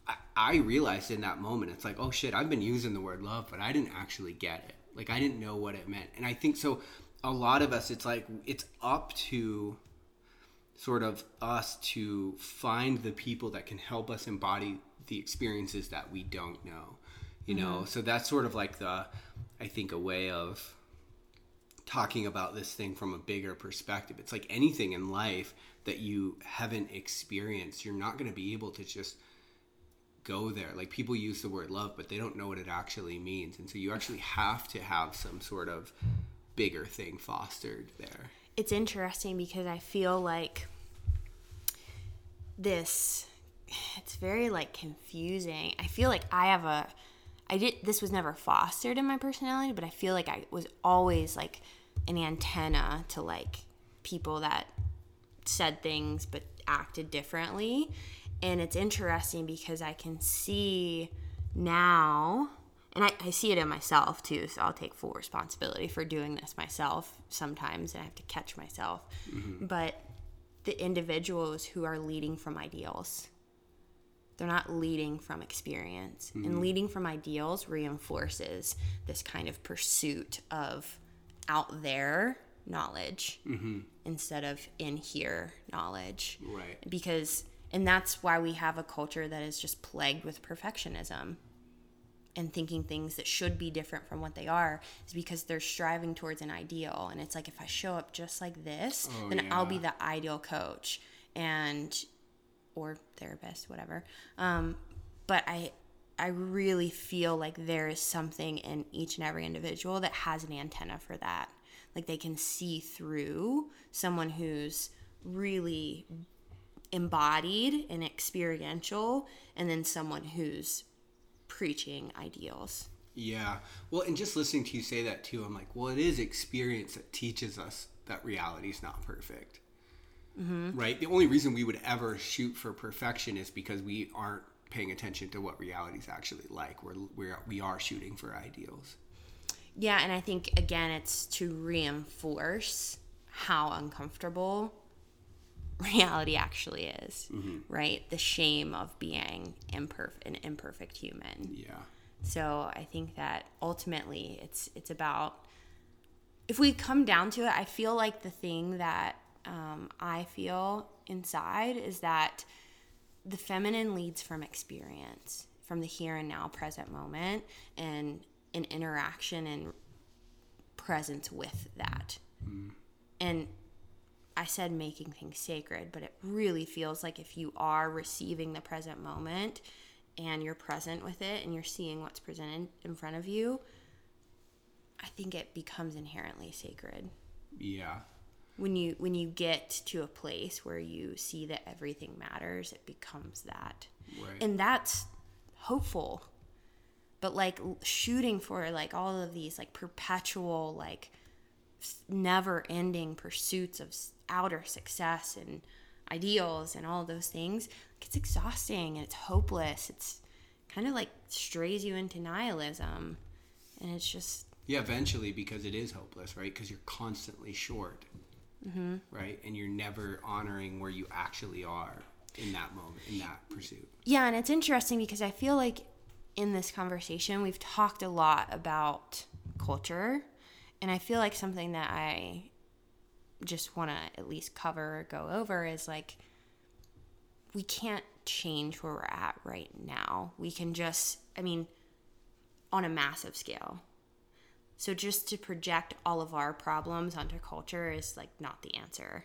I, I realized in that moment, it's like, oh shit, I've been using the word love, but I didn't actually get it. Like, I didn't know what it meant. And I think so, a lot of us, it's like, it's up to sort of us to find the people that can help us embody the experiences that we don't know you know mm-hmm. so that's sort of like the i think a way of talking about this thing from a bigger perspective. It's like anything in life that you haven't experienced you're not going to be able to just go there. Like people use the word love but they don't know what it actually means and so you actually have to have some sort of bigger thing fostered there. It's interesting because I feel like this it's very like confusing. I feel like I have a I did this was never fostered in my personality, but I feel like I was always like an antenna to like people that said things but acted differently. And it's interesting because I can see now and I, I, see it in myself too so i'll take full responsibility for doing this myself sometimes and i have to catch myself mm-hmm. but the individuals who are leading from ideals they're not leading from experience mm-hmm. and leading from ideals reinforces this kind of pursuit of out there knowledge mm-hmm. instead of in here knowledge right because and that's why we have a culture that is just plagued with perfectionism and thinking things that should be different from what they are is because they're striving towards an ideal and it's like if i show up just like this oh, then yeah. i'll be the ideal coach and or therapist whatever um, but i i really feel like there is something in each and every individual that has an antenna for that like they can see through someone who's really embodied and experiential and then someone who's preaching ideals. Yeah. Well, and just listening to you say that too, I'm like, well, it is experience that teaches us that reality is not perfect. Mm-hmm. Right? The only reason we would ever shoot for perfection is because we aren't paying attention to what reality is actually like. We're, we're, we are shooting for ideals. Yeah. And I think, again, it's to reinforce how uncomfortable [laughs] reality actually is, mm-hmm. right? The shame of being imperfect, an imperfect human. Yeah. So I think that ultimately it's it's about if we come down to it, I feel like the thing that um, I feel inside is that the feminine leads from experience, from the here and now present moment, and an interaction and presence with that. Mm. And I said making things sacred, but it really feels like if you are receiving the present moment and you're present with it and you're seeing what's presented in front of you, I think it becomes inherently sacred. Yeah. When you when you get to a place where you see that everything matters, it becomes that. Right. And that's hopeful. But like shooting for like all of these like perpetual like never ending pursuits of outer success and ideals and all those things, it's exhausting and it's hopeless. It's kind of like strays you into nihilism. And it's just. Yeah, eventually, because it is hopeless, right? Because you're constantly short, mm-hmm. right? And you're never honoring where you actually are in that moment, in that pursuit. Yeah, and it's interesting because I feel like in this conversation, we've talked a lot about culture. And I feel like something that I just want to at least cover or go over is like we can't change where we're at right now. We can just, I mean, on a massive scale. So just to project all of our problems onto culture is like not the answer.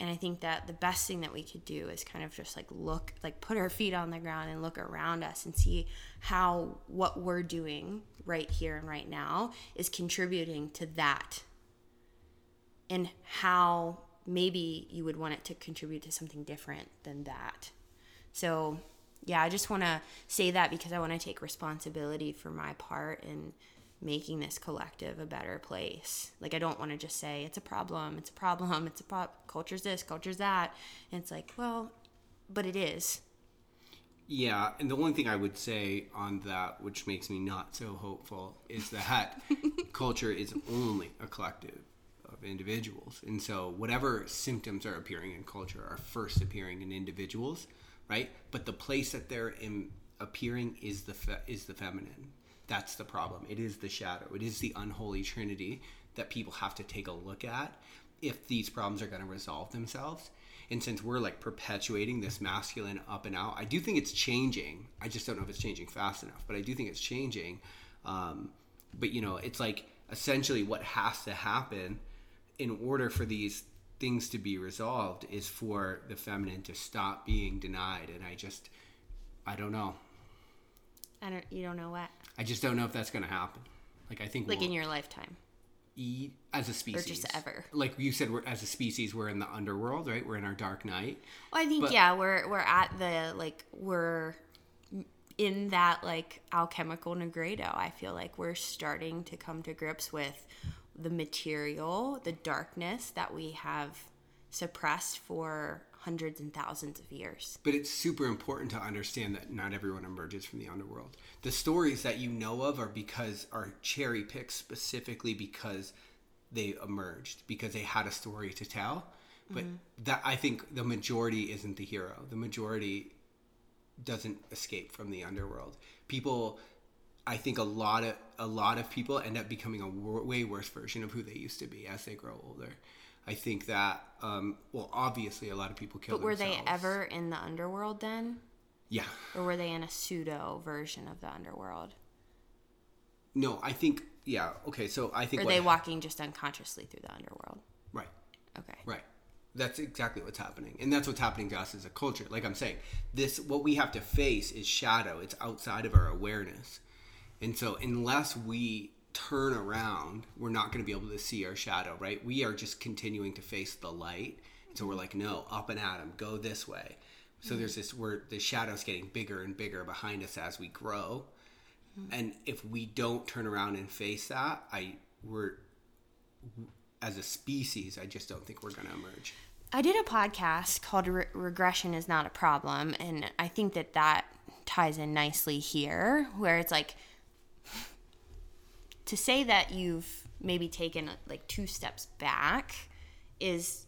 And I think that the best thing that we could do is kind of just like look, like put our feet on the ground and look around us and see how what we're doing right here and right now is contributing to that. And how maybe you would want it to contribute to something different than that. So, yeah, I just want to say that because I want to take responsibility for my part in making this collective a better place. Like I don't want to just say it's a problem, it's a problem, it's a problem, culture's this, culture's that. And it's like, well, but it is. Yeah, and the only thing I would say on that, which makes me not so hopeful, is that [laughs] culture is only a collective of individuals. And so whatever symptoms are appearing in culture are first appearing in individuals, right? But the place that they're in, appearing is the fe- is the feminine. That's the problem. It is the shadow. It is the unholy trinity that people have to take a look at if these problems are going to resolve themselves. And since we're like perpetuating this masculine up and out, I do think it's changing. I just don't know if it's changing fast enough, but I do think it's changing. Um, but you know, it's like essentially what has to happen in order for these things to be resolved is for the feminine to stop being denied. And I just, I don't know. I don't. You don't know what. I just don't know if that's going to happen. Like I think Like we'll in your lifetime. eat as a species, or just ever. Like you said, we're as a species, we're in the underworld, right? We're in our dark night. Well, I think But- yeah, we're we're at the like we're in that like alchemical nigredo. I feel like we're starting to come to grips with the material, the darkness that we have suppressed for hundreds and thousands of years. But it's super important to understand that not everyone emerges from the underworld. The stories that you know of are because are cherry picked specifically because they emerged because they had a story to tell. But mm-hmm. that I think the majority isn't the hero. The majority doesn't escape from the underworld. People I think a lot of a lot of people end up becoming a way worse version of who they used to be as they grow older. I think that um, well, obviously, a lot of people kill. But were they ever in the underworld then? Yeah. Or were they in a pseudo version of the underworld? No, I think yeah. Okay, so I think are they walking just unconsciously through the underworld? right, Okay. right. That's exactly what's happening, and that's what's happening to us as a culture. Like I'm saying, this what we have to face is shadow. It's outside of our awareness, and so unless we turn around, we're not going to be able to see our shadow. Right? We are just continuing to face the light, so we're like, no, up and at 'em, go this way. So there's this where the shadow's getting bigger and bigger behind us as we grow. and if we don't turn around and face that i we're as a species i just don't think we're going to emerge I did a podcast called Re- Regression is Not a Problem, and I think that that ties in nicely here, where it's like to say that you've maybe taken like two steps back is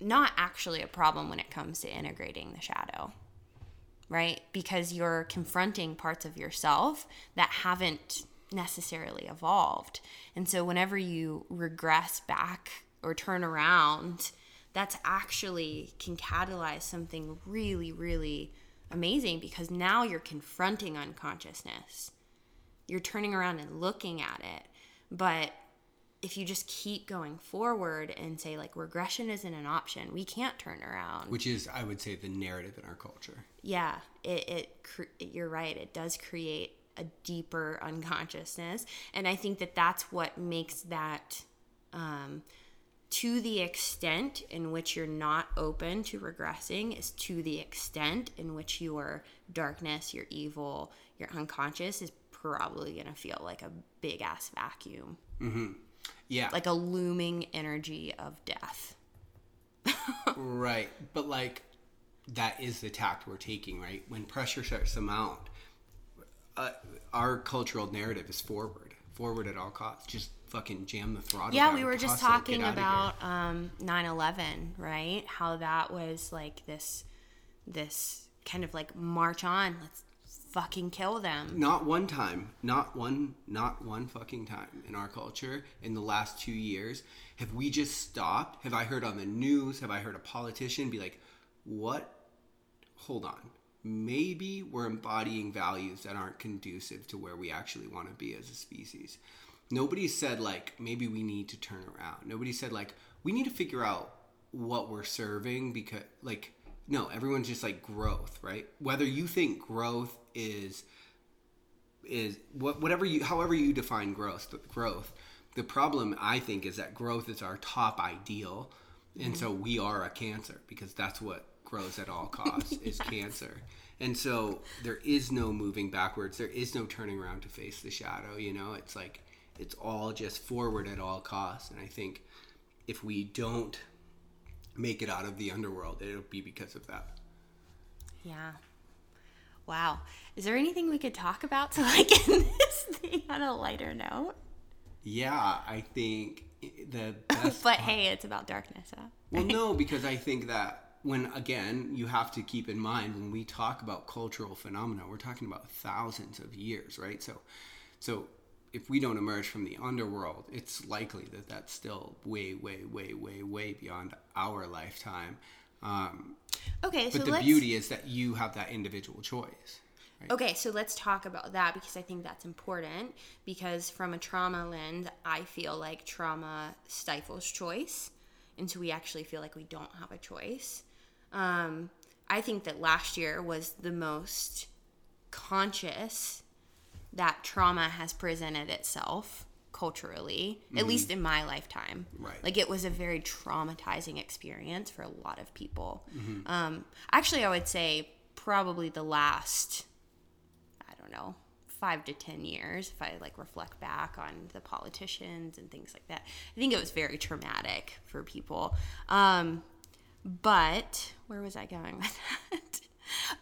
not actually a problem when it comes to integrating the shadow, right? Because you're confronting parts of yourself that haven't necessarily evolved. And so whenever you regress back or turn around, that's actually can catalyze something really, really amazing because now you're confronting unconsciousness. You're turning around and looking at it. But if you just keep going forward and say, like, regression isn't an option, we can't turn around. which is i would say the narrative in our culture yeah, it, it, cre- you're right. It does create a deeper unconsciousness. And I think that that's what makes that, um, to the extent in which you're not open to regressing, is to the extent in which your darkness, your evil, your unconscious is probably going to feel like a big ass vacuum, yeah. Like a looming energy of death. [laughs] right. But like that is the tact we're taking right? When pressure starts to mount uh, our cultural narrative is forward. Forward at all costs. Just fucking jam the throttle yeah we were just hustle, talking about um 9-11 right? How that was like this this kind of like march on let's fucking kill them. Not one time, not one, not one fucking time in our culture in the last two years have we just stopped. Have I heard on the news? Have I heard a politician be like, "What? Hold on." Maybe we're embodying values that aren't conducive to where we actually want to be as a species. Nobody said like maybe we need to turn around. Nobody said like we need to figure out what we're serving because like no, everyone's just like growth, right? Whether you think growth is is what whatever you however you define growth, growth. The problem I think is that growth is our top ideal, and so we are a cancer because that's what grows at all costs is [laughs] cancer. And so there is no moving backwards. There is no turning around to face the shadow. You know, it's like it's all just forward at all costs. And I think if we don't make it out of the underworld, it'll be because of that. Yeah. Wow. Is there anything we could talk about to like [laughs] end this thing on a lighter note? Yeah, I think the [laughs] best. but hey, it's about darkness. Huh? well, no, because I think that when again you have to keep in mind when we talk about cultural phenomena, we're talking about thousands of years, right? So, so if we don't emerge from the underworld, it's likely that that's still way, way, way, way, way beyond our lifetime. Um, Okay, but so the beauty is that you have that individual choice. Okay, so let's talk about that because I think that's important. Because from a trauma lens, I feel like trauma stifles choice. And so we actually feel like we don't have a choice. Um, I think that last year was the most conscious that trauma has presented itself culturally, at least in my lifetime. Right. Like it was a very traumatizing experience for a lot of people. Um, actually, I would say probably the last I don't know, five to ten years, if I like reflect back on the politicians and things like that. I think it was very traumatic for people. Um, but where was I going with [laughs] that?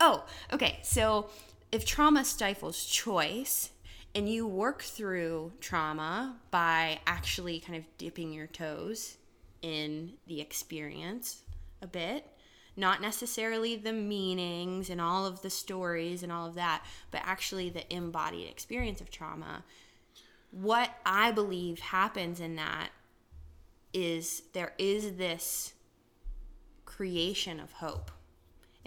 oh, okay. So if trauma stifles choice and you work through trauma by actually kind of dipping your toes in the experience a bit, not necessarily the meanings and all of the stories and all of that, but actually the embodied experience of trauma. What I believe happens in that is there is this creation of hope.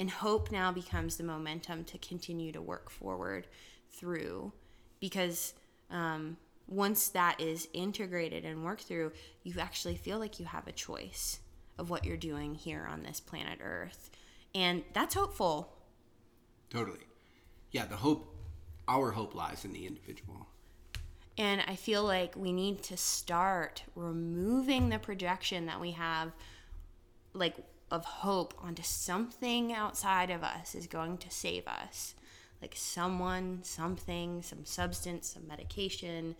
And hope now becomes the momentum to continue to work forward through because um, once that is integrated and worked through, you actually feel like you have a choice of what you're doing here on this planet Earth. And that's hopeful. Totally. Yeah, the hope, our hope lies in the individual. And I feel like we need to start removing the projection that we have, like, of hope onto something outside of us is going to save us. Like someone, something, some substance, some medication,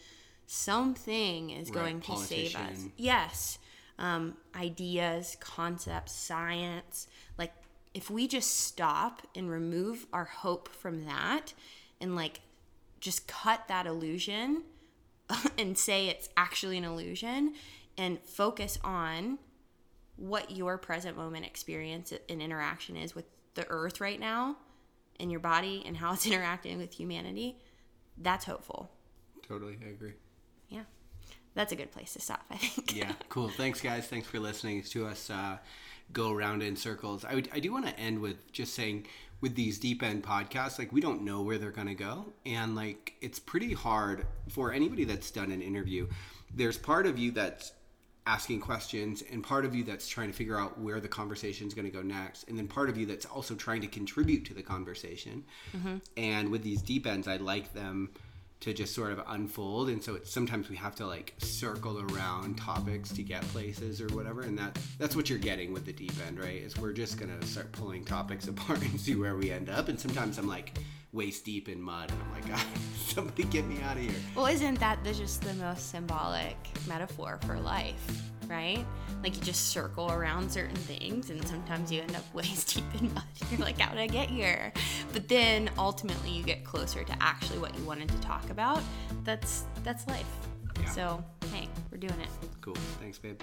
something is Right, going to save us. Yes. Um, ideas, concepts, science. Like, if we just stop and remove our hope from that and, like, just cut that illusion [laughs] and say it's actually an illusion and focus on what your present moment experience and interaction is with the earth right now and your body and how it's [laughs] interacting with humanity, that's hopeful. Totally, I agree. Yeah. That's a good place to stop, I think. yeah, [laughs] cool. Thanks, guys. Thanks for listening to us uh, go around in circles. I, would, I do want to end with just saying with these deep end podcasts, like we don't know where they're going to go. And like it's pretty hard for anybody that's done an interview. There's part of you that's asking questions and part of you that's trying to figure out where the conversation is going to go next and then part of you that's also trying to contribute to the conversation. Mm-hmm. And with these deep ends i like them to just sort of unfold and so it's sometimes we have to like circle around topics to get places or whatever and that that's what you're getting with the deep end right? Is we're just gonna start pulling topics [laughs] apart and see where we end up and sometimes i'm like waist deep in mud and i'm like [laughs] God, somebody get me out of here Well, isn't that the, just the most symbolic metaphor for life, right? Like you just circle around certain things, and sometimes you end up [laughs] waist deep in mud. You're like, how did I get here? But then ultimately, you get closer to actually what you wanted to talk about. That's that's life. Yeah. So hey, we're doing it. cool thanks babe